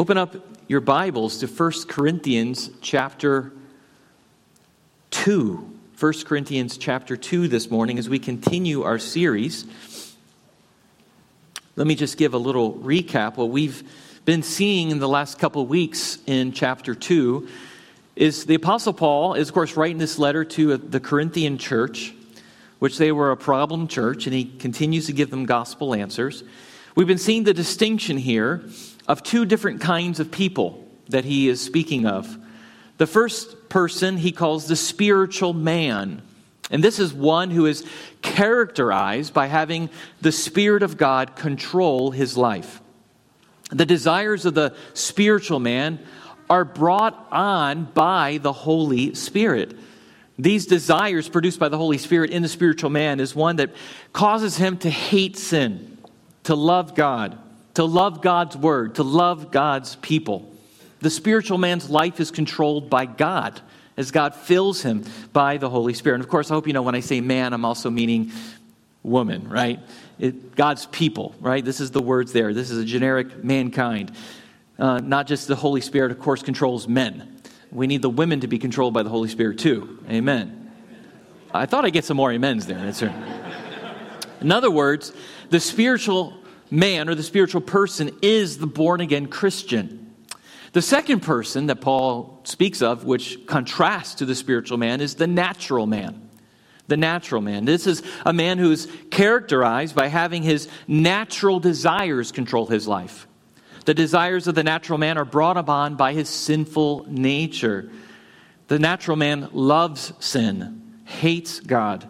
Open up your Bibles to 1 Corinthians chapter 2. 1 Corinthians chapter 2 this morning as we continue our series. Let me just give a little recap. What we've been seeing in the last couple weeks in chapter 2 is the Apostle Paul is, of course, writing this letter to the Corinthian church, which they were a problem church, and he continues to give them gospel answers. We've been seeing the distinction here of two different kinds of people that he is speaking of. The first person he calls the spiritual man. And this is one who is characterized by having the Spirit of God control his life. The desires of the spiritual man are brought on by the Holy Spirit. These desires produced by the Holy Spirit in the spiritual man is one that causes him to hate sin, to love God, to love God's word, to love God's people. The spiritual man's life is controlled by God as God fills him by the Holy Spirit. And of course, I hope you know when I say man, I'm also meaning woman, right? It, God's people, right? This is the words there. This is a generic mankind. Uh, not just the Holy Spirit, of course, controls men. We need the women to be controlled by the Holy Spirit too. Amen. I thought I'd get some more amens there. That's right. In other words, the spiritual man or the spiritual person is the born again Christian. The second person that Paul speaks of, which contrasts to the spiritual man, is the natural man. The natural man. This is a man who is characterized by having his natural desires control his life. The desires of the natural man are brought upon by his sinful nature. The natural man loves sin, hates God,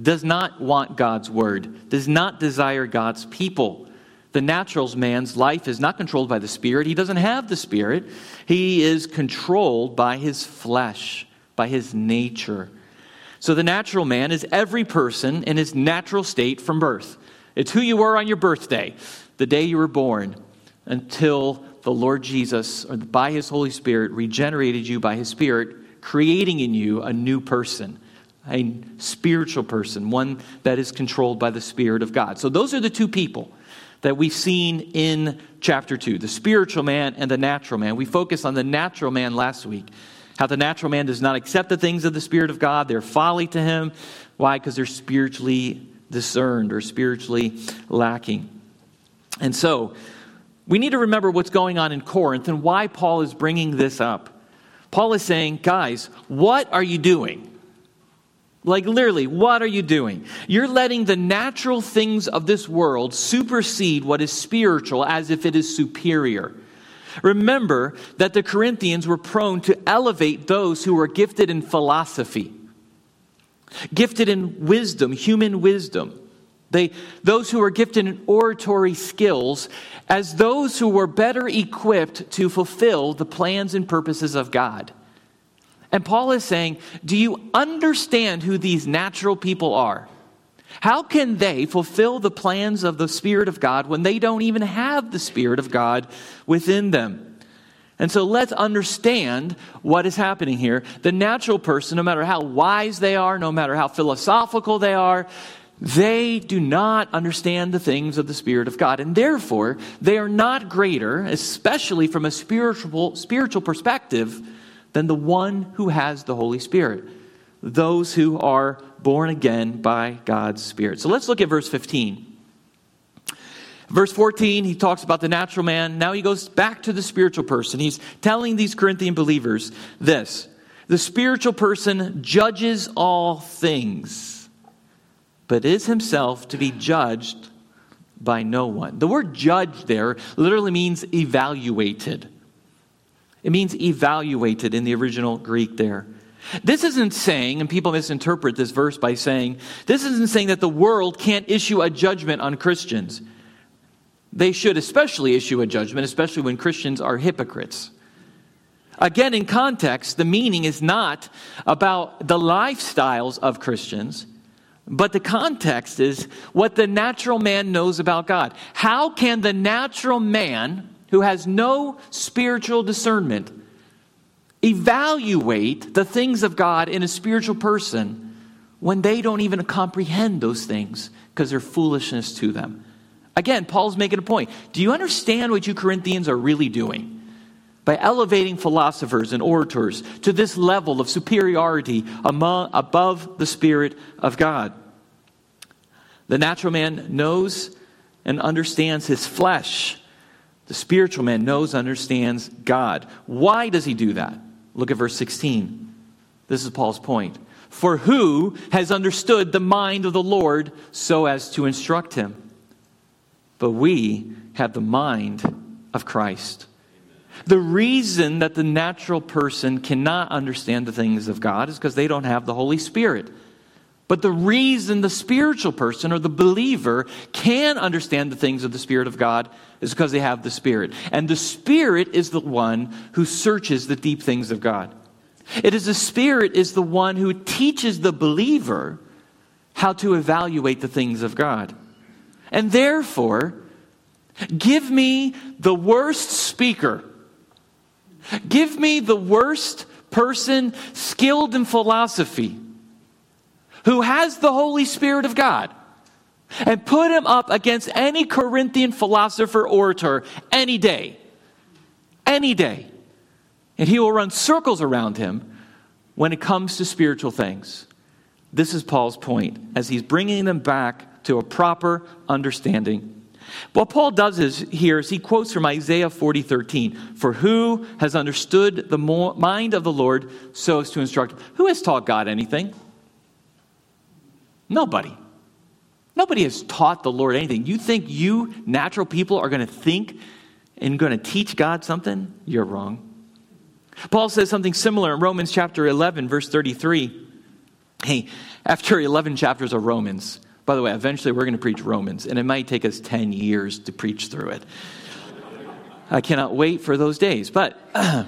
does not want God's word, does not desire God's people the natural man's life is not controlled by the Spirit. He doesn't have the Spirit. He is controlled by his flesh, by his nature. So the natural man is every person in his natural state from birth. It's who you were on your birthday, the day you were born, until the Lord Jesus, or by his Holy Spirit, regenerated you by his Spirit, creating in you a new person a spiritual person, one that is controlled by the Spirit of God. So those are the two people that we've seen in chapter 2 the spiritual man and the natural man. We focused on the natural man last week. How the natural man does not accept the things of the Spirit of God. They're folly to him. Why? Because they're spiritually discerned or spiritually lacking. And so, we need to remember what's going on in Corinth and why Paul is bringing this up. Paul is saying, guys, what are you doing? Like, literally, what are you doing? You're letting the natural things of this world supersede what is spiritual as if it is superior. Remember that the Corinthians were prone to elevate those who were gifted in philosophy, gifted in wisdom, human wisdom. They, those who were gifted in oratory skills as those who were better equipped to fulfill the plans and purposes of God. And Paul is saying, Do you understand who these natural people are? How can they fulfill the plans of the Spirit of God when they don't even have the Spirit of God within them? And so let's understand what is happening here. The natural person, no matter how wise they are, no matter how philosophical they are, they do not understand the things of the Spirit of God. And therefore, they are not greater, especially from a spiritual, spiritual perspective, than the one who has the Holy Spirit, those who are born again by God's Spirit. So let's look at verse 15. Verse 14, he talks about the natural man. Now he goes back to the spiritual person. He's telling these Corinthian believers this The spiritual person judges all things, but is himself to be judged by no one. The word judge there literally means evaluated. It means evaluated in the original Greek there. This isn't saying, and people misinterpret this verse by saying, this isn't saying that the world can't issue a judgment on Christians. They should especially issue a judgment, especially when Christians are hypocrites. Again, in context, the meaning is not about the lifestyles of Christians, but the context is what the natural man knows about God. How can the natural man who has no spiritual discernment evaluate the things of God in a spiritual person when they don't even comprehend those things because they're foolishness to them. Again, Paul's making a point. Do you understand what you Corinthians are really doing? by elevating philosophers and orators to this level of superiority among, above the Spirit of God. The natural man knows and understands his flesh. The spiritual man knows understands God. Why does he do that? Look at verse 16. This is Paul's point. For who has understood the mind of the Lord so as to instruct him? But we have the mind of Christ. The reason that the natural person cannot understand the things of God is because they don't have the Holy Spirit. But the reason the spiritual person or the believer can understand the things of the Spirit of God is because they have the Spirit. And the Spirit is the one who searches the deep things of God. It is the Spirit is the one who teaches the believer how to evaluate the things of God. And therefore, give me the worst speaker Give me the worst person skilled in philosophy who has the Holy Spirit of God and put him up against any Corinthian philosopher orator any day. Any day. And he will run circles around him when it comes to spiritual things. This is Paul's point as he's bringing them back to a proper understanding what Paul does is here is he quotes from Isaiah 40, 13. For who has understood the mind of the Lord so as to instruct him? Who has taught God anything? Nobody. Nobody has taught the Lord anything. You think you, natural people, are going to think and going to teach God something? You're wrong. Paul says something similar in Romans chapter 11, verse 33. Hey, after 11 chapters of Romans, by the way, eventually we're going to preach Romans, and it might take us 10 years to preach through it. I cannot wait for those days. But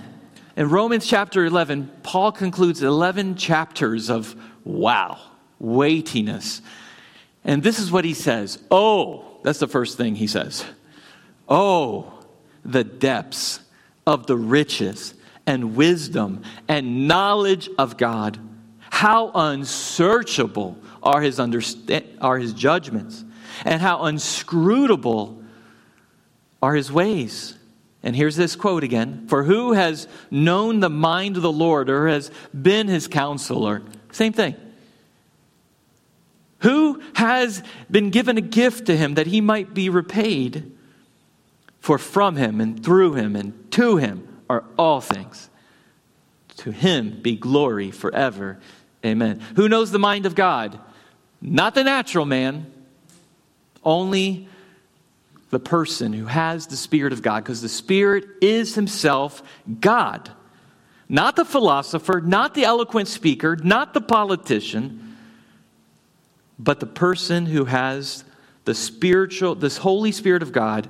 in Romans chapter 11, Paul concludes 11 chapters of wow, weightiness. And this is what he says Oh, that's the first thing he says. Oh, the depths of the riches and wisdom and knowledge of God. How unsearchable are his, understa- are his judgments, and how unscrutable are his ways. And here's this quote again For who has known the mind of the Lord or has been his counselor? Same thing. Who has been given a gift to him that he might be repaid? For from him and through him and to him are all things. To him be glory forever. Amen. Who knows the mind of God? Not the natural man, only the person who has the Spirit of God, because the Spirit is Himself God. Not the philosopher, not the eloquent speaker, not the politician, but the person who has the spiritual, this Holy Spirit of God.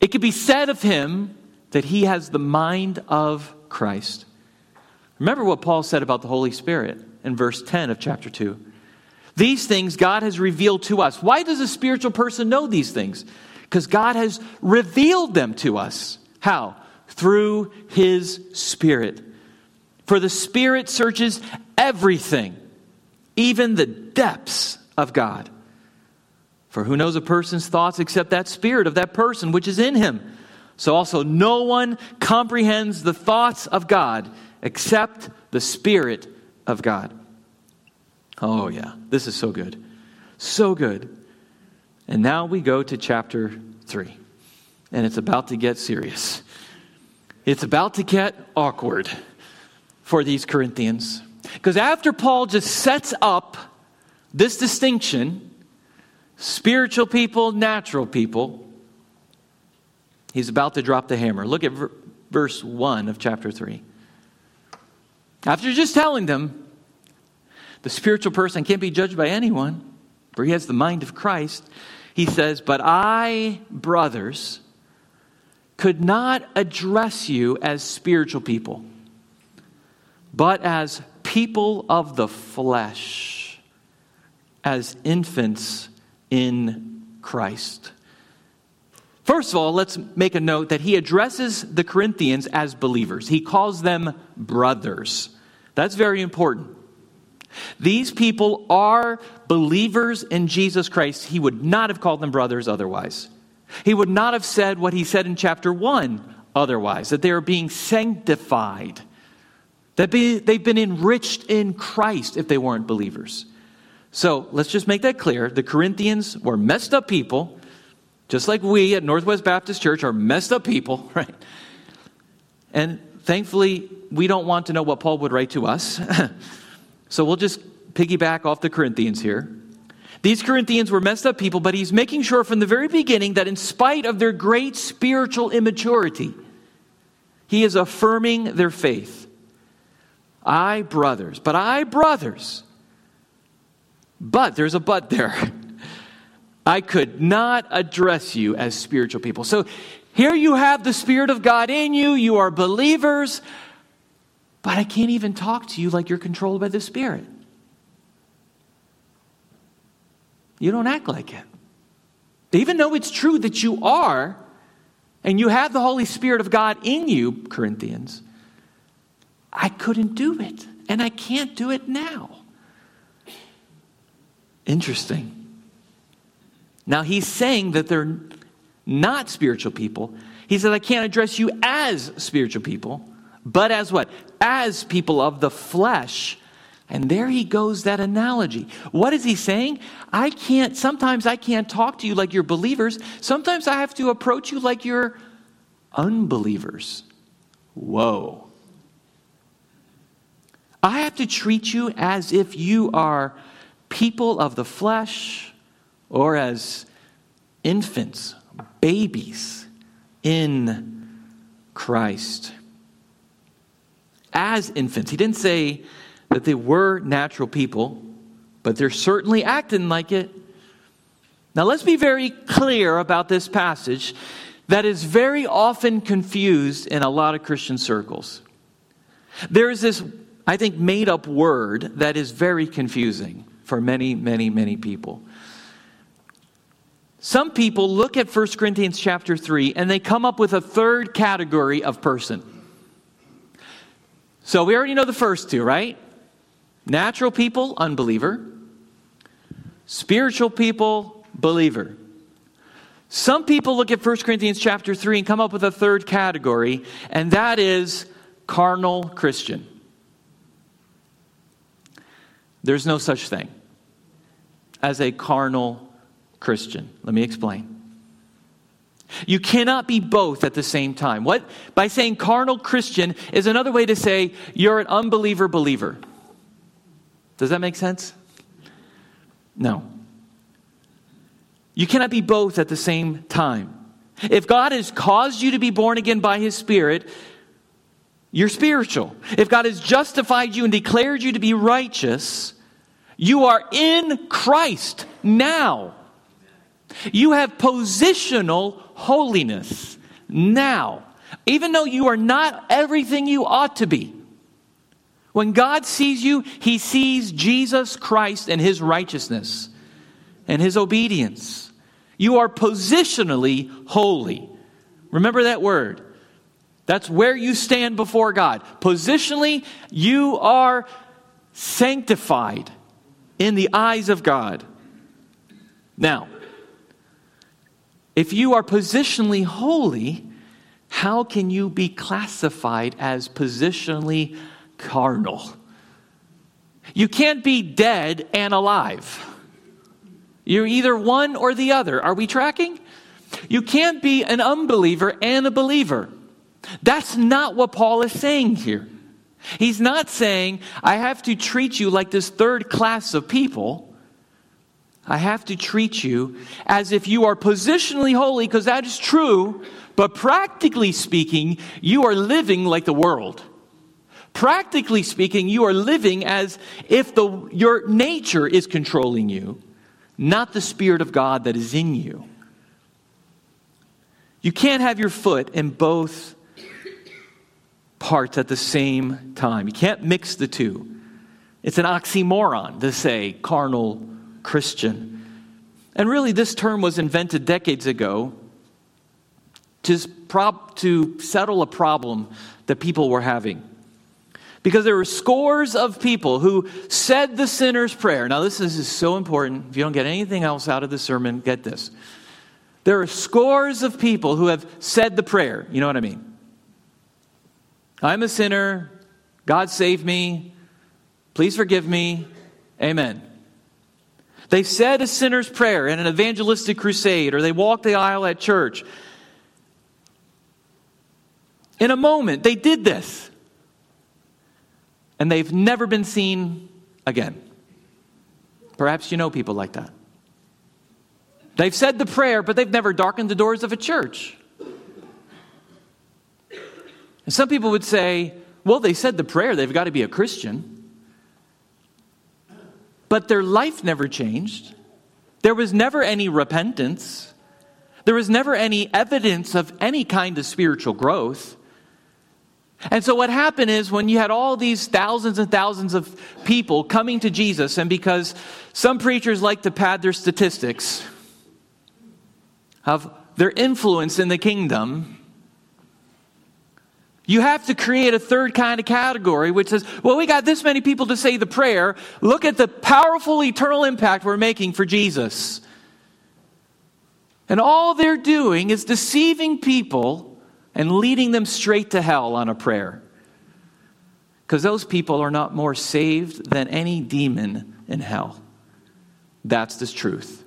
It could be said of him that he has the mind of Christ. Remember what Paul said about the Holy Spirit in verse 10 of chapter 2. These things God has revealed to us. Why does a spiritual person know these things? Because God has revealed them to us. How? Through His Spirit. For the Spirit searches everything, even the depths of God. For who knows a person's thoughts except that Spirit of that person which is in him? So also, no one comprehends the thoughts of God except the Spirit of God. Oh, yeah, this is so good. So good. And now we go to chapter 3, and it's about to get serious. It's about to get awkward for these Corinthians. Because after Paul just sets up this distinction spiritual people, natural people he's about to drop the hammer. Look at verse 1 of chapter 3. After just telling them, the spiritual person can't be judged by anyone, for he has the mind of Christ. He says, But I, brothers, could not address you as spiritual people, but as people of the flesh, as infants in Christ. First of all, let's make a note that he addresses the Corinthians as believers. He calls them brothers. That's very important. These people are believers in Jesus Christ. He would not have called them brothers otherwise. He would not have said what he said in chapter 1 otherwise, that they are being sanctified, that be, they've been enriched in Christ if they weren't believers. So let's just make that clear. The Corinthians were messed up people, just like we at Northwest Baptist Church are messed up people, right? And thankfully, we don't want to know what Paul would write to us. so we'll just piggyback off the Corinthians here. These Corinthians were messed up people, but he's making sure from the very beginning that in spite of their great spiritual immaturity, he is affirming their faith. I, brothers, but I, brothers, but there's a but there. I could not address you as spiritual people. So here you have the Spirit of God in you, you are believers, but I can't even talk to you like you're controlled by the Spirit. You don't act like it. Even though it's true that you are, and you have the Holy Spirit of God in you, Corinthians, I couldn't do it, and I can't do it now. Interesting. Now he's saying that they're not spiritual people. He says, I can't address you as spiritual people, but as what? As people of the flesh and there he goes, that analogy. What is he saying? I can't, sometimes I can't talk to you like you're believers. Sometimes I have to approach you like you're unbelievers. Whoa. I have to treat you as if you are people of the flesh or as infants, babies in Christ. As infants. He didn't say, that they were natural people, but they're certainly acting like it. Now, let's be very clear about this passage that is very often confused in a lot of Christian circles. There is this, I think, made up word that is very confusing for many, many, many people. Some people look at 1 Corinthians chapter 3 and they come up with a third category of person. So we already know the first two, right? Natural people, unbeliever. Spiritual people, believer. Some people look at 1 Corinthians chapter 3 and come up with a third category, and that is carnal Christian. There's no such thing as a carnal Christian. Let me explain. You cannot be both at the same time. What by saying carnal Christian is another way to say you're an unbeliever believer. Does that make sense? No. You cannot be both at the same time. If God has caused you to be born again by His Spirit, you're spiritual. If God has justified you and declared you to be righteous, you are in Christ now. You have positional holiness now. Even though you are not everything you ought to be. When God sees you, he sees Jesus Christ and his righteousness and his obedience. You are positionally holy. Remember that word. That's where you stand before God. Positionally, you are sanctified in the eyes of God. Now, if you are positionally holy, how can you be classified as positionally carnal. You can't be dead and alive. You're either one or the other. Are we tracking? You can't be an unbeliever and a believer. That's not what Paul is saying here. He's not saying, I have to treat you like this third class of people. I have to treat you as if you are positionally holy, because that is true, but practically speaking, you are living like the world. Practically speaking, you are living as if the, your nature is controlling you, not the Spirit of God that is in you. You can't have your foot in both parts at the same time. You can't mix the two. It's an oxymoron to say carnal Christian. And really, this term was invented decades ago to, to settle a problem that people were having. Because there were scores of people who said the sinner's prayer. Now, this is so important. If you don't get anything else out of the sermon, get this. There are scores of people who have said the prayer. You know what I mean? I'm a sinner. God save me. Please forgive me. Amen. They said a sinner's prayer in an evangelistic crusade, or they walked the aisle at church. In a moment, they did this. And they've never been seen again. Perhaps you know people like that. They've said the prayer, but they've never darkened the doors of a church. And some people would say, well, they said the prayer, they've got to be a Christian. But their life never changed. There was never any repentance. There was never any evidence of any kind of spiritual growth. And so, what happened is when you had all these thousands and thousands of people coming to Jesus, and because some preachers like to pad their statistics of their influence in the kingdom, you have to create a third kind of category, which says, well, we got this many people to say the prayer. Look at the powerful eternal impact we're making for Jesus. And all they're doing is deceiving people and leading them straight to hell on a prayer. Because those people are not more saved than any demon in hell. That's the truth.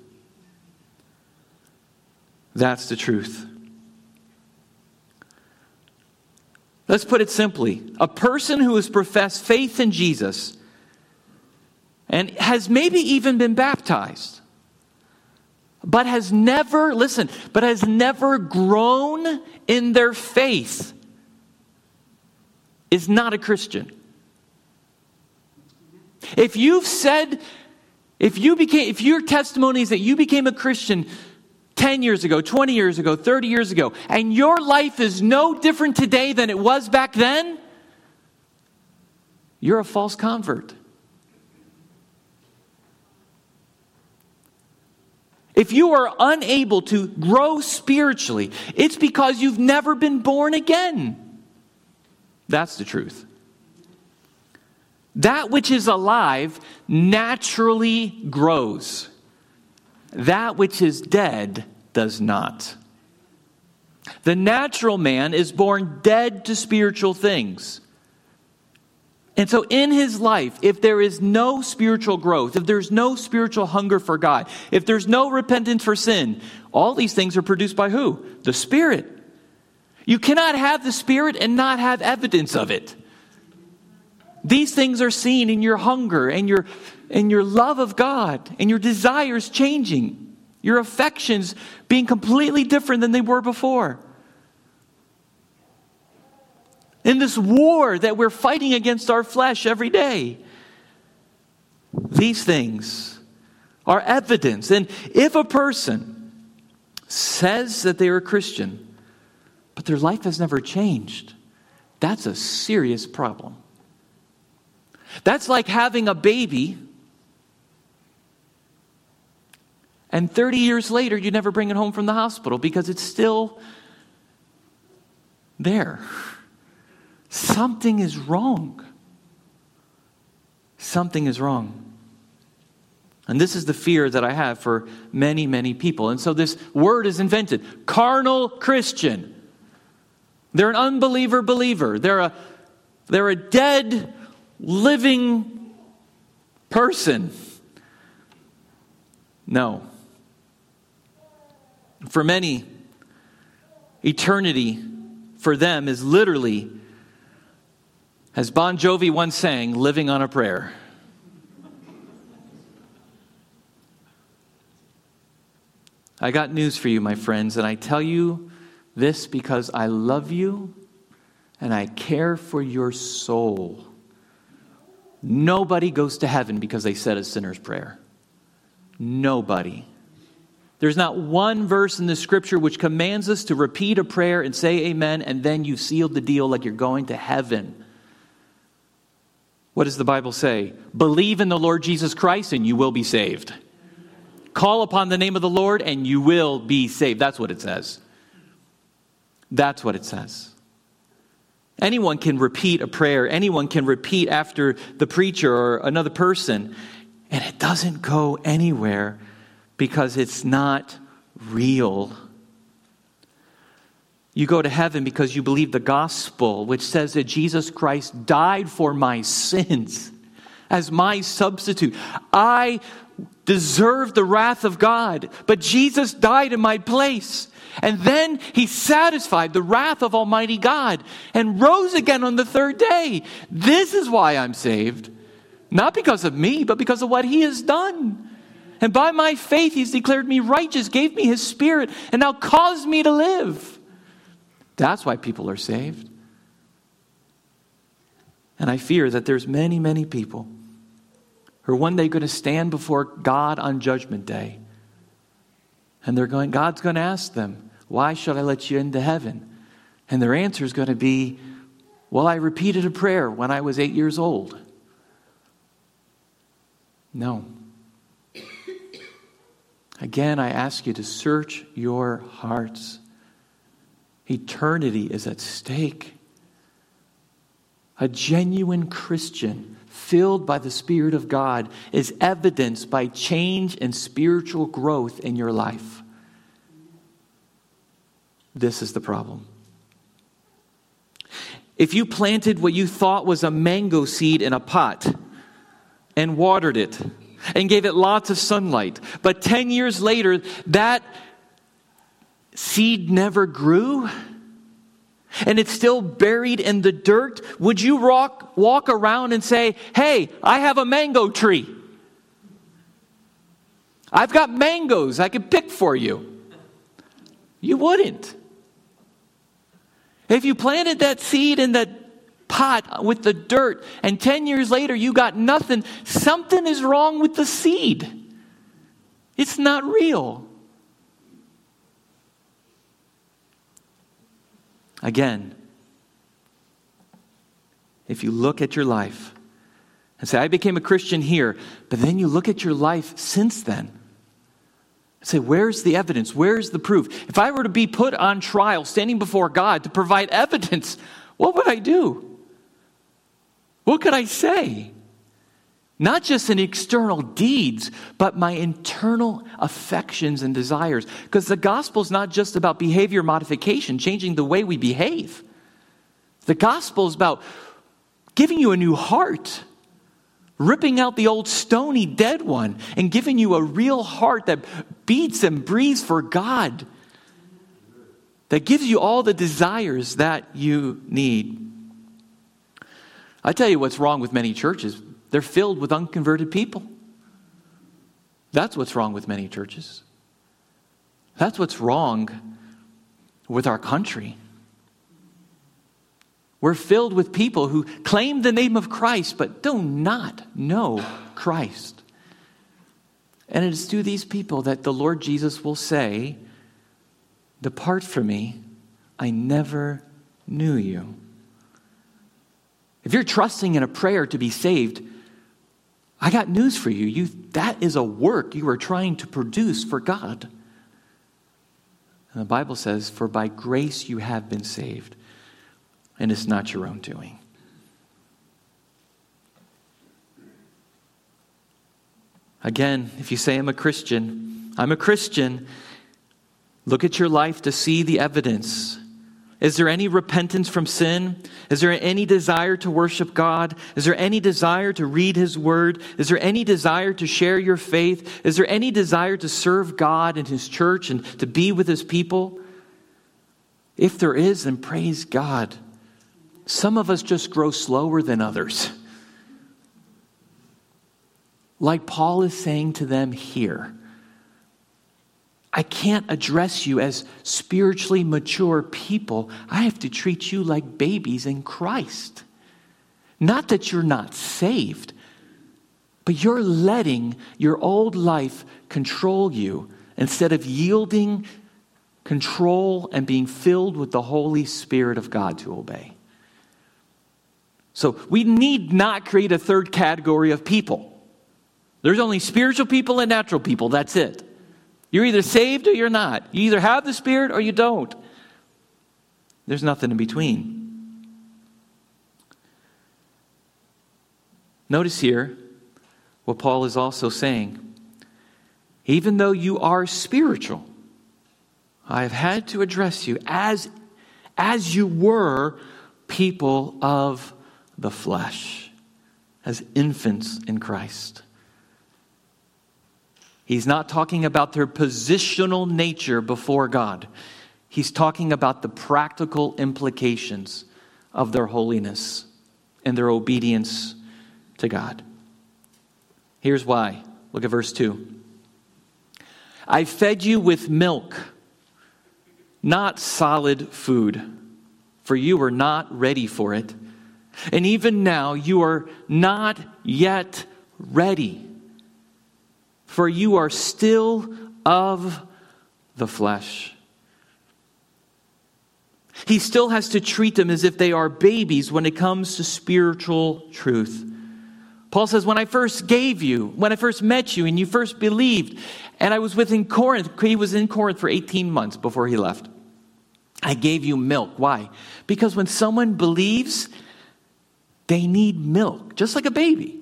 That's the truth. Let's put it simply a person who has professed faith in Jesus and has maybe even been baptized, but has never, listen, but has never grown in their faith is not a Christian. If you've said, if you became, if your testimony is that you became a Christian 10 years ago, 20 years ago, 30 years ago, and your life is no different today than it was back then, you're a false convert. If you are unable to grow spiritually, it's because you've never been born again. That's the truth. That which is alive naturally grows. That which is dead does not. The natural man is born dead to spiritual things. And so, in his life, if there is no spiritual growth, if there's no spiritual hunger for God, if there's no repentance for sin, all these things are produced by who? The Spirit. You cannot have the Spirit and not have evidence of it. These things are seen in your hunger and your and your love of God and your desires changing, your affections being completely different than they were before. In this war that we're fighting against our flesh every day, these things are evidence. And if a person says that they are a Christian, but their life has never changed, that's a serious problem. That's like having a baby And 30 years later, you never bring it home from the hospital because it's still there. Something is wrong. Something is wrong. And this is the fear that I have for many, many people. And so this word is invented carnal Christian. They're an unbeliever believer. They're a, they're a dead, living person. No. For many, eternity for them is literally, as Bon Jovi once sang, living on a prayer. I got news for you, my friends, and I tell you this because I love you and I care for your soul. Nobody goes to heaven because they said a sinner's prayer. Nobody. There's not one verse in the scripture which commands us to repeat a prayer and say amen, and then you've sealed the deal like you're going to heaven. What does the Bible say? Believe in the Lord Jesus Christ and you will be saved. Call upon the name of the Lord and you will be saved. That's what it says. That's what it says. Anyone can repeat a prayer, anyone can repeat after the preacher or another person, and it doesn't go anywhere because it's not real. you go to heaven because you believe the gospel, which says that Jesus Christ died for my sins as my substitute. I deserve the wrath of God, but Jesus died in my place. And then he satisfied the wrath of Almighty God and rose again on the third day. This is why I'm saved. Not because of me, but because of what he has done. And by my faith, he's declared me righteous, gave me his spirit, and now caused me to live. That's why people are saved. And I fear that there's many, many people who are one day going to stand before God on Judgment Day. And they're going, God's going to ask them, Why should I let you into heaven? And their answer is going to be, Well, I repeated a prayer when I was eight years old. No. Again, I ask you to search your hearts. Eternity is at stake. A genuine Christian filled by the Spirit of God is evidenced by change and spiritual growth in your life. This is the problem. If you planted what you thought was a mango seed in a pot and watered it and gave it lots of sunlight, but 10 years later that seed never grew, and it's still buried in the dirt, would you walk, walk around and say, Hey, I have a mango tree? I've got mangoes I can pick for you. You wouldn't. If you planted that seed in that pot with the dirt and 10 years later you got nothing, something is wrong with the seed. It's not real. Again, if you look at your life and say, I became a Christian here, but then you look at your life since then, say, where's the evidence? Where's the proof? If I were to be put on trial, standing before God to provide evidence, what would I do? What could I say? Not just in external deeds, but my internal affections and desires. Because the gospel is not just about behavior modification, changing the way we behave. The gospel is about giving you a new heart, ripping out the old stony dead one, and giving you a real heart that beats and breathes for God, that gives you all the desires that you need. I tell you what's wrong with many churches they're filled with unconverted people. That's what's wrong with many churches. That's what's wrong with our country. We're filled with people who claim the name of Christ but do not know Christ. And it is to these people that the Lord Jesus will say, Depart from me, I never knew you. If you're trusting in a prayer to be saved, I got news for you. you. That is a work you are trying to produce for God. And the Bible says, For by grace you have been saved, and it's not your own doing. Again, if you say, I'm a Christian, I'm a Christian, look at your life to see the evidence. Is there any repentance from sin? Is there any desire to worship God? Is there any desire to read His Word? Is there any desire to share your faith? Is there any desire to serve God and His church and to be with His people? If there is, then praise God. Some of us just grow slower than others. Like Paul is saying to them here. I can't address you as spiritually mature people. I have to treat you like babies in Christ. Not that you're not saved, but you're letting your old life control you instead of yielding control and being filled with the Holy Spirit of God to obey. So we need not create a third category of people. There's only spiritual people and natural people. That's it. You're either saved or you're not. You either have the Spirit or you don't. There's nothing in between. Notice here what Paul is also saying. Even though you are spiritual, I have had to address you as as you were people of the flesh, as infants in Christ. He's not talking about their positional nature before God. He's talking about the practical implications of their holiness and their obedience to God. Here's why. Look at verse 2. I fed you with milk, not solid food, for you were not ready for it. And even now you are not yet ready, for you are still of the flesh. He still has to treat them as if they are babies when it comes to spiritual truth. Paul says, When I first gave you, when I first met you, and you first believed, and I was within Corinth, he was in Corinth for 18 months before he left. I gave you milk. Why? Because when someone believes, they need milk, just like a baby.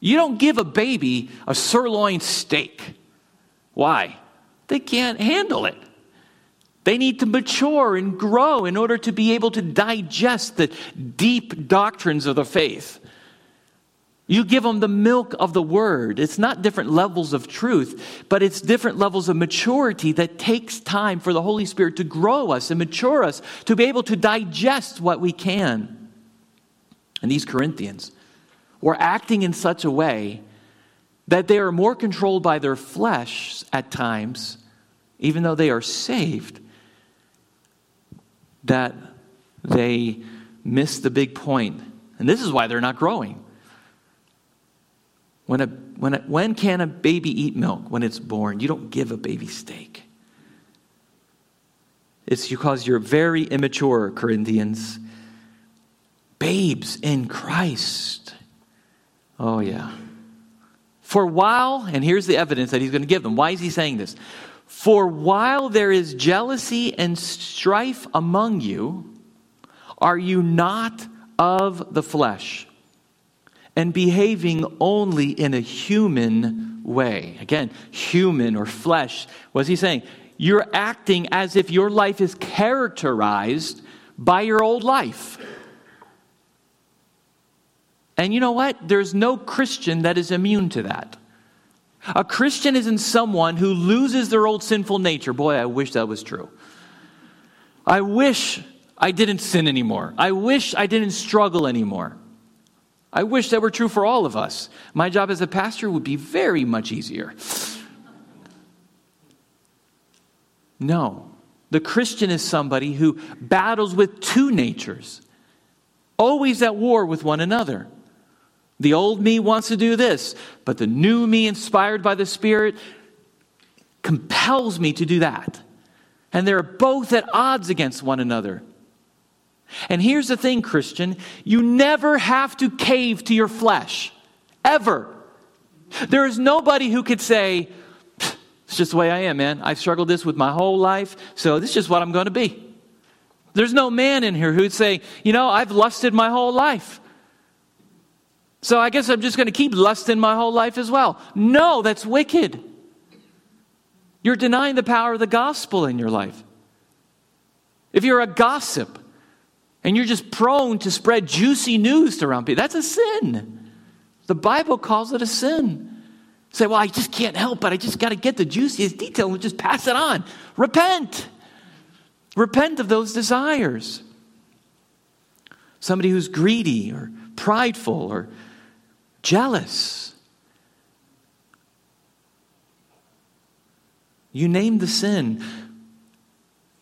You don't give a baby a sirloin steak. Why? They can't handle it. They need to mature and grow in order to be able to digest the deep doctrines of the faith. You give them the milk of the word. It's not different levels of truth, but it's different levels of maturity that takes time for the Holy Spirit to grow us and mature us to be able to digest what we can. And these Corinthians were acting in such a way that they are more controlled by their flesh at times, even though they are saved, that they miss the big point. And this is why they're not growing. When, a, when, a, when can a baby eat milk? When it's born. You don't give a baby steak. It's because you're very immature, Corinthians. Babes in Christ. Oh, yeah. For while, and here's the evidence that he's going to give them. Why is he saying this? For while there is jealousy and strife among you, are you not of the flesh and behaving only in a human way? Again, human or flesh. What's he saying? You're acting as if your life is characterized by your old life. And you know what? There's no Christian that is immune to that. A Christian isn't someone who loses their old sinful nature. Boy, I wish that was true. I wish I didn't sin anymore. I wish I didn't struggle anymore. I wish that were true for all of us. My job as a pastor would be very much easier. No. The Christian is somebody who battles with two natures, always at war with one another. The old me wants to do this, but the new me, inspired by the Spirit, compels me to do that. And they're both at odds against one another. And here's the thing, Christian you never have to cave to your flesh, ever. There is nobody who could say, It's just the way I am, man. I've struggled this with my whole life, so this is just what I'm going to be. There's no man in here who'd say, You know, I've lusted my whole life. So I guess I'm just going to keep lusting my whole life as well. No, that's wicked. You're denying the power of the gospel in your life. If you're a gossip and you're just prone to spread juicy news to around people, that's a sin. The Bible calls it a sin. Say, well, I just can't help it. I just got to get the juiciest detail and just pass it on. Repent. Repent of those desires. Somebody who's greedy or prideful or jealous. You name the sin.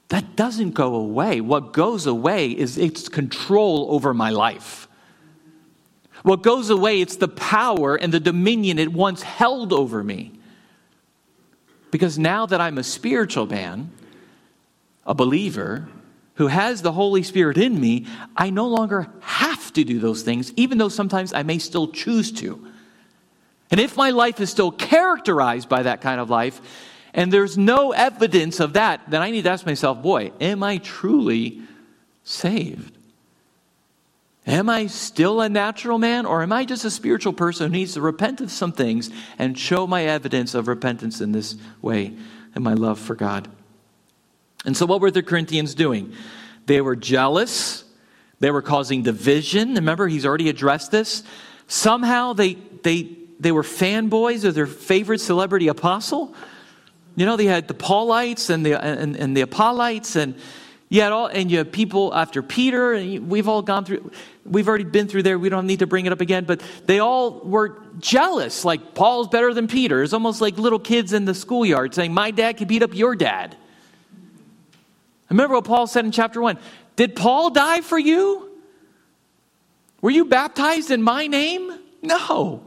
That doesn't go away. What goes away is its control over my life. What goes away, it's the power and the dominion it once held over me. Because now that I'm a spiritual man, a believer, who has the Holy Spirit in me, I no longer have to do those things, even though sometimes I may still choose to. And if my life is still characterized by that kind of life, and there's no evidence of that, then I need to ask myself, boy, am I truly saved? Am I still a natural man, or am I just a spiritual person who needs to repent of some things and show my evidence of repentance in this way and my love for God? And so, what were the Corinthians doing? They were jealous. They were causing division. Remember, he's already addressed this. Somehow they, they, they were fanboys of their favorite celebrity apostle. You know, they had the Paulites and the, and, and the Apollites, and you had all, and you have people after Peter, and we've all gone through, we've already been through there. We don't need to bring it up again, but they all were jealous. Like, Paul's better than Peter. It's almost like little kids in the schoolyard saying, My dad could beat up your dad. Remember what Paul said in chapter 1 Did Paul die for you? Were you baptized in my name? No.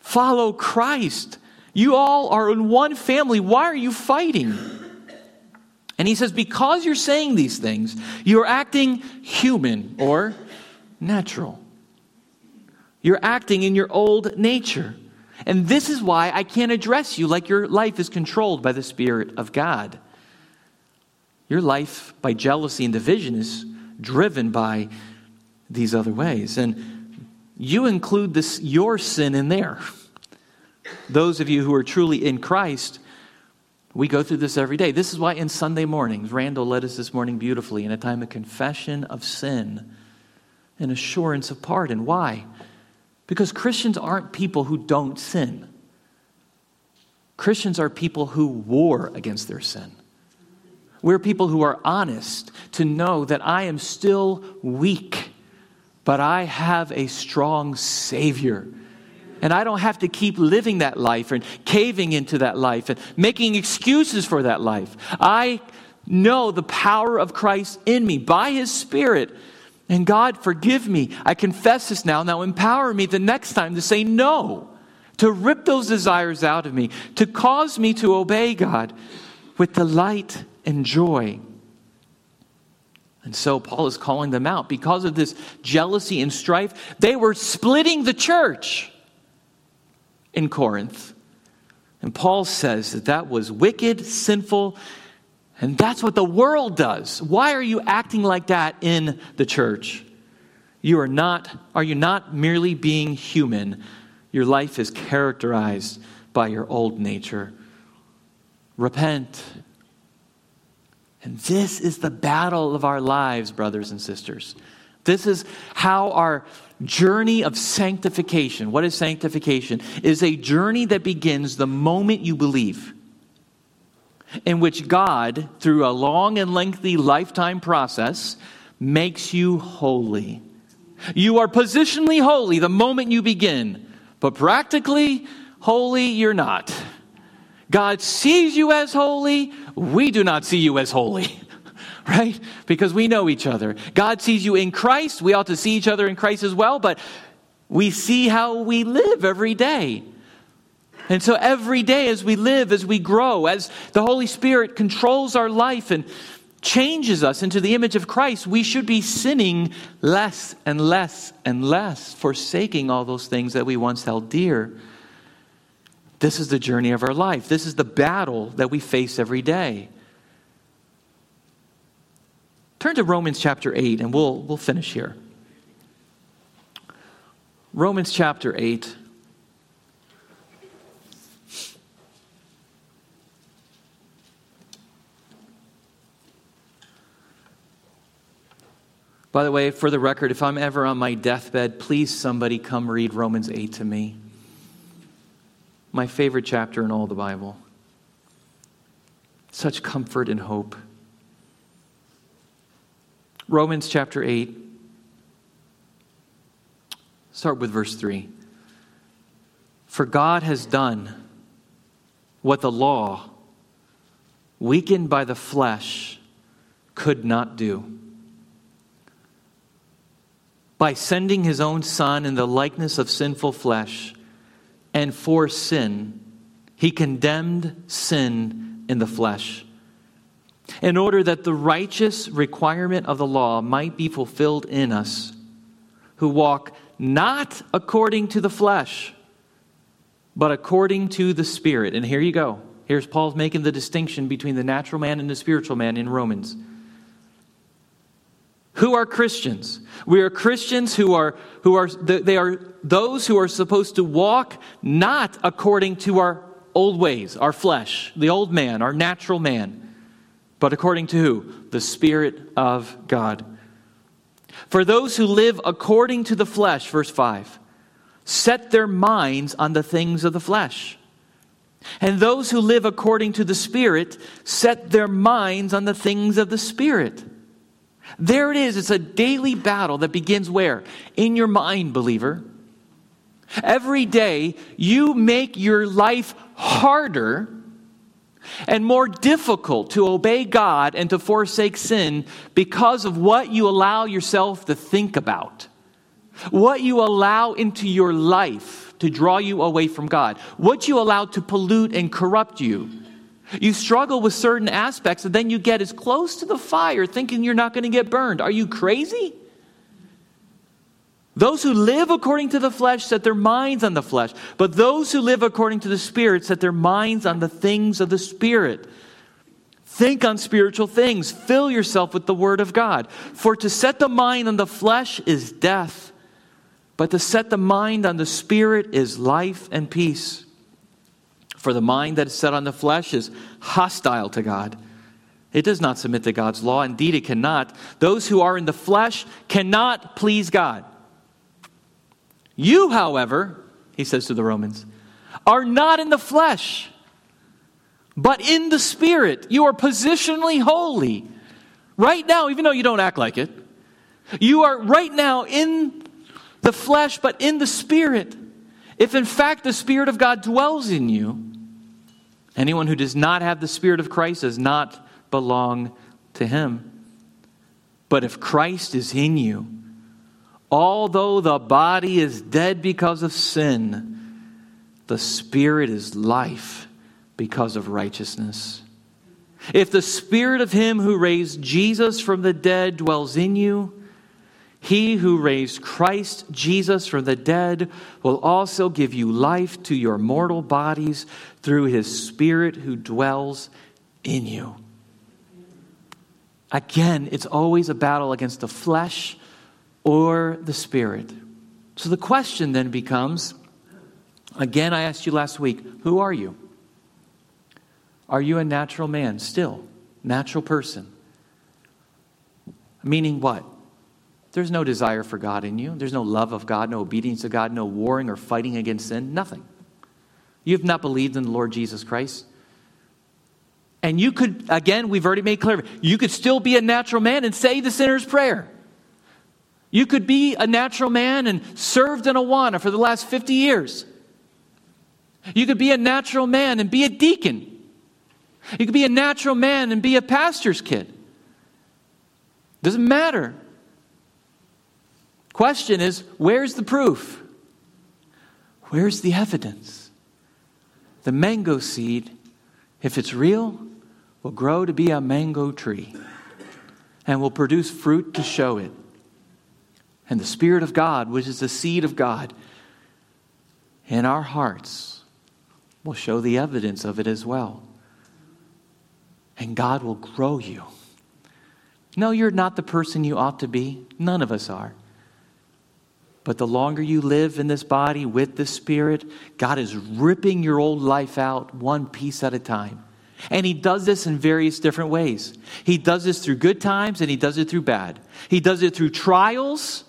Follow Christ. You all are in one family. Why are you fighting? And he says, because you're saying these things, you're acting human or natural. You're acting in your old nature. And this is why I can't address you like your life is controlled by the Spirit of God. Your life, by jealousy and division, is driven by these other ways. And you include this, your sin in there. Those of you who are truly in Christ, we go through this every day. This is why in Sunday mornings, Randall led us this morning beautifully in a time of confession of sin and assurance of pardon. Why? Because Christians aren't people who don't sin. Christians are people who war against their sin. We're people who are honest to know that I am still weak, but I have a strong Savior. And I don't have to keep living that life and caving into that life and making excuses for that life. I know the power of Christ in me by His Spirit. And God, forgive me. I confess this now. Now empower me the next time to say no, to rip those desires out of me, to cause me to obey God with delight and joy. And so Paul is calling them out. Because of this jealousy and strife, they were splitting the church in Corinth. And Paul says that that was wicked, sinful, and that's what the world does. Why are you acting like that in the church? You are not, are you not merely being human? Your life is characterized by your old nature. Repent and this is the battle of our lives, brothers and sisters. This is how our journey of sanctification, what is sanctification? Is a journey that begins the moment you believe, in which God, through a long and lengthy lifetime process, makes you holy. You are positionally holy the moment you begin, but practically holy you're not. God sees you as holy, we do not see you as holy. Right? Because we know each other. God sees you in Christ. We ought to see each other in Christ as well, but we see how we live every day. And so every day as we live, as we grow, as the Holy Spirit controls our life and changes us into the image of Christ, we should be sinning less and less and less, forsaking all those things that we once held dear. This is the journey of our life. This is the battle that we face every day. Turn to Romans chapter 8 and we'll, we'll finish here. Romans chapter 8. By the way, for the record, if I'm ever on my deathbed, please somebody come read Romans 8 to me my favorite chapter in all the Bible. Such comfort and hope. Romans chapter 8. Start with verse 3. For God has done what the law, weakened by the flesh, could not do. By sending his own Son in the likeness of sinful flesh, and for sin, he condemned sin in the flesh, in order that the righteous requirement of the law might be fulfilled in us, who walk not according to the flesh, but according to the Spirit. And here you go. Here's Paul's making the distinction between the natural man and the spiritual man in Romans. Who are Christians? We are Christians who are, who are, they are those who are supposed to walk not according to our old ways, our flesh, the old man, our natural man, but according to who? The Spirit of God. For those who live according to the flesh, verse 5, set their minds on the things of the flesh. And those who live according to the Spirit set their minds on the things of the Spirit. There it is. It's a daily battle that begins where? In your mind, believer. Every day, you make your life harder and more difficult to obey God and to forsake sin because of what you allow yourself to think about, what you allow into your life to draw you away from God, what you allow to pollute and corrupt you. You struggle with certain aspects and then you get as close to the fire thinking you're not going to get burned. Are you crazy? Those who live according to the flesh set their minds on the flesh, but those who live according to the Spirit set their minds on the things of the Spirit. Think on spiritual things. Fill yourself with the Word of God. For to set the mind on the flesh is death, but to set the mind on the Spirit is life and peace. For the mind that is set on the flesh is hostile to God. It does not submit to God's law. Indeed, it cannot. Those who are in the flesh cannot please God. You, however, he says to the Romans, are not in the flesh, but in the Spirit. You are positionally holy. Right now, even though you don't act like it, you are right now in the flesh, but in the Spirit. If in fact the Spirit of God dwells in you, anyone who does not have the Spirit of Christ does not belong to him. But if Christ is in you, Although the body is dead because of sin, the spirit is life because of righteousness. If the spirit of him who raised Jesus from the dead dwells in you, he who raised Christ Jesus from the dead will also give you life to your mortal bodies through his spirit who dwells in you. Again, it's always a battle against the flesh or the Spirit. So the question then becomes again, I asked you last week, who are you? Are you a natural man still? Natural person? Meaning what? There's no desire for God in you. There's no love of God, no obedience to God, no warring or fighting against sin, nothing. You have not believed in the Lord Jesus Christ. And you could, again, we've already made clear, you could still be a natural man and say the sinner's prayer. You could be a natural man and served in Awana for the last 50 years. You could be a natural man and be a deacon. You could be a natural man and be a pastor's kid. Doesn't matter. Question is where's the proof? Where's the evidence? The mango seed, if it's real, will grow to be a mango tree and will produce fruit to show it and the Spirit of God, which is the seed of God, in our hearts will show the evidence of it as well. And God will grow you. No, you're not the person you ought to be. None of us are. But the longer you live in this body with the Spirit, God is ripping your old life out one piece at a time. And He does this in various different ways. He does this through good times and He does it through bad. He does it through trials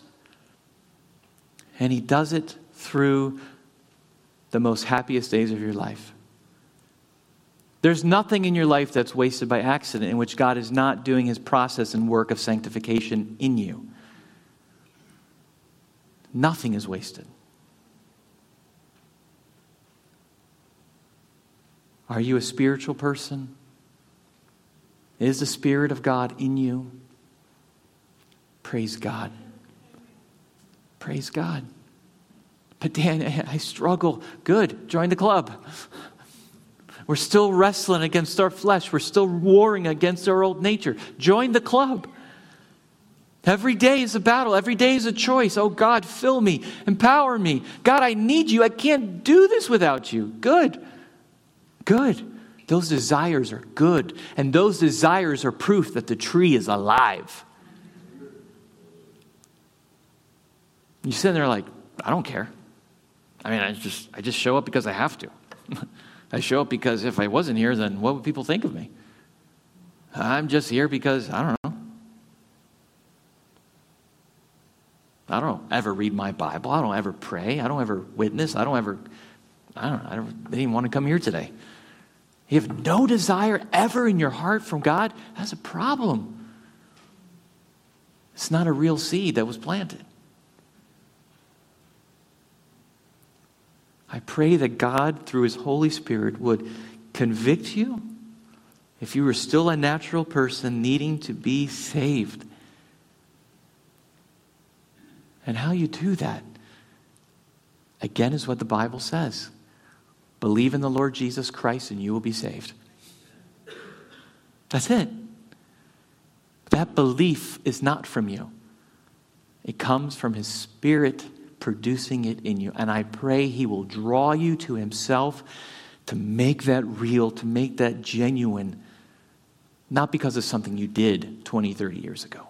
and He does it through the most happiest days of your life. There's nothing in your life that's wasted by accident in which God is not doing His process and work of sanctification in you. Nothing is wasted. Are you a spiritual person? Is the Spirit of God in you? Praise God. Praise God. But Dan, I struggle. Good. Join the club. We're still wrestling against our flesh. We're still warring against our old nature. Join the club. Every day is a battle. Every day is a choice. Oh God, fill me, empower me. God, I need you. I can't do this without you. Good. Good. Those desires are good. And those desires are proof that the tree is alive. You sit there like, I don't care. I mean, I just, I just show up because I have to. I show up because if I wasn't here, then what would people think of me? I'm just here because, I don't know. I don't ever read my Bible. I don't ever pray. I don't ever witness. I don't ever, I don't, I don't didn't even want to come here today. You have no desire ever in your heart from God, that's a problem. It's not a real seed that was planted. I pray that God, through His Holy Spirit, would convict you if you were still a natural person needing to be saved. And how you do that, again, is what the Bible says believe in the Lord Jesus Christ and you will be saved. That's it. That belief is not from you, it comes from His Spirit producing it in you. And I pray He will draw you to Himself to make that real, to make that genuine, not because of something you did 20, 30 years ago.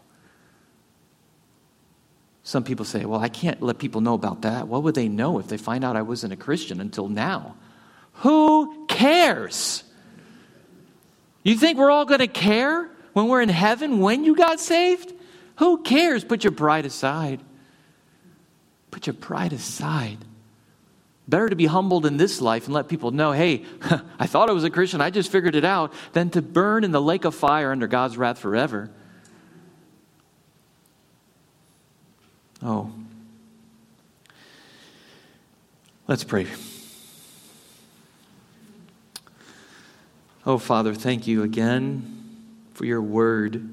Some people say, well, I can't let people know about that. What would they know if they find out I wasn't a Christian until now? Who cares? You think we're all going to care when we're in heaven when you got saved? Who cares? Put your pride aside. Put your pride aside. Better to be humbled in this life and let people know, hey, I thought I was a Christian, I just figured it out, than to burn in the lake of fire under God's wrath forever. Oh. Let's pray. Oh, Father, thank you again for your word.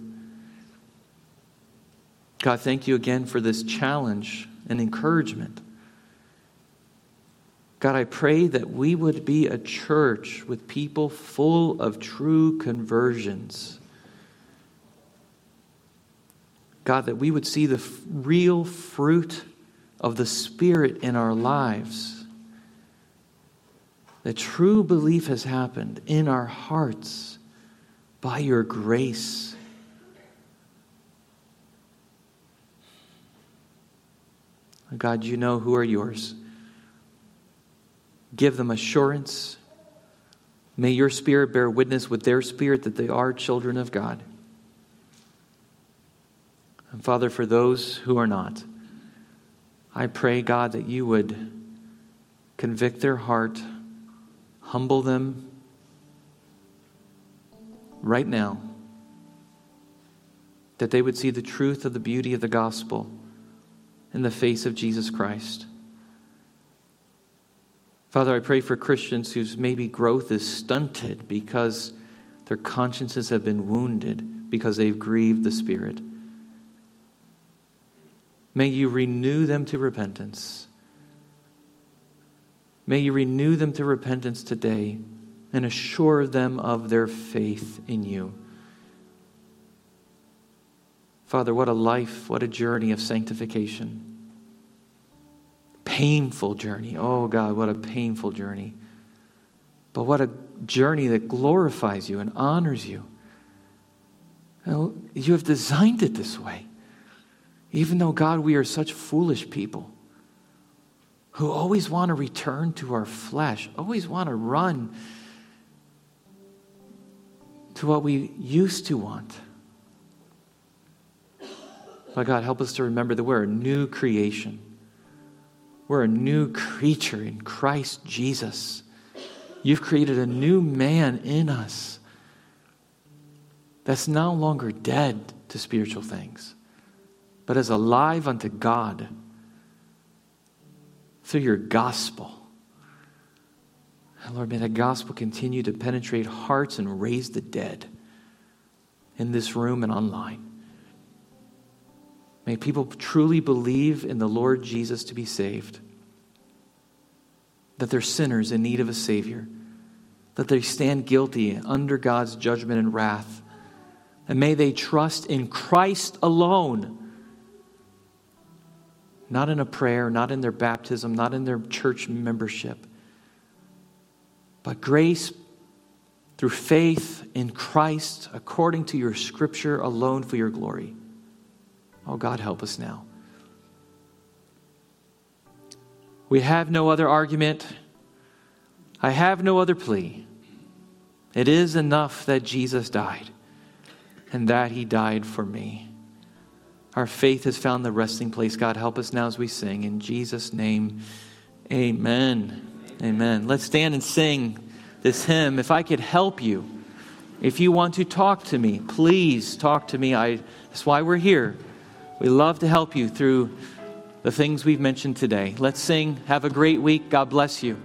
God, thank you again for this challenge and encouragement. God, I pray that we would be a church with people full of true conversions. God, that we would see the real fruit of the Spirit in our lives. That true belief has happened in our hearts by your grace. God, you know who are yours. Give them assurance. May your spirit bear witness with their spirit that they are children of God. And Father, for those who are not, I pray, God, that you would convict their heart, humble them right now, that they would see the truth of the beauty of the gospel in the face of Jesus Christ. Father, I pray for Christians whose maybe growth is stunted because their consciences have been wounded because they've grieved the Spirit. May you renew them to repentance. May you renew them to repentance today and assure them of their faith in you. Father, what a life, what a journey of sanctification painful journey. Oh, God, what a painful journey. But what a journey that glorifies you and honors you. You have designed it this way. Even though, God, we are such foolish people who always want to return to our flesh, always want to run to what we used to want. But God, help us to remember that we're a new creation. We're a new creature in Christ Jesus. You've created a new man in us that's no longer dead to spiritual things, but as alive unto God through your gospel. And Lord, may that gospel continue to penetrate hearts and raise the dead in this room and online. May people truly believe in the Lord Jesus to be saved, that they're sinners in need of a Savior, that they stand guilty under God's judgment and wrath. And may they trust in Christ alone, not in a prayer, not in their baptism, not in their church membership, but grace through faith in Christ according to your scripture alone for your glory. Oh, God, help us now. We have no other argument. I have no other plea. It is enough that Jesus died. and that he died for me. Our faith has found the resting place. God, help us now as we sing. In Jesus' name, amen. Amen. Let's stand and sing this hymn. If I could help you, if you want to talk to me, please talk to me. I, that's why we're here. We love to help you through the things we've mentioned today. Let's sing. Have a great week. God bless you.